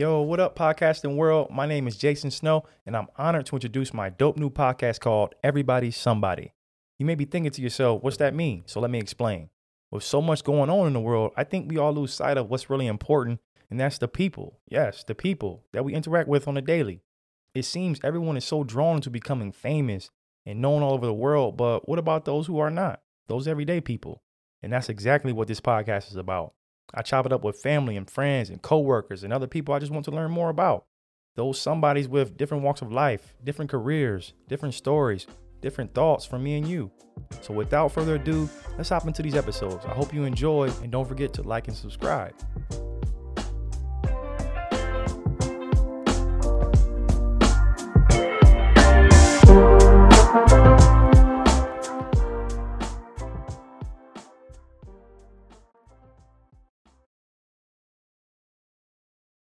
Yo, what up, podcasting world? My name is Jason Snow, and I'm honored to introduce my dope new podcast called Everybody's Somebody. You may be thinking to yourself, what's that mean? So let me explain. With so much going on in the world, I think we all lose sight of what's really important, and that's the people. Yes, the people that we interact with on a daily. It seems everyone is so drawn to becoming famous and known all over the world, but what about those who are not? Those everyday people. And that's exactly what this podcast is about. I chop it up with family and friends and coworkers and other people I just want to learn more about. Those somebodies with different walks of life, different careers, different stories, different thoughts from me and you. So without further ado, let's hop into these episodes. I hope you enjoy and don't forget to like and subscribe.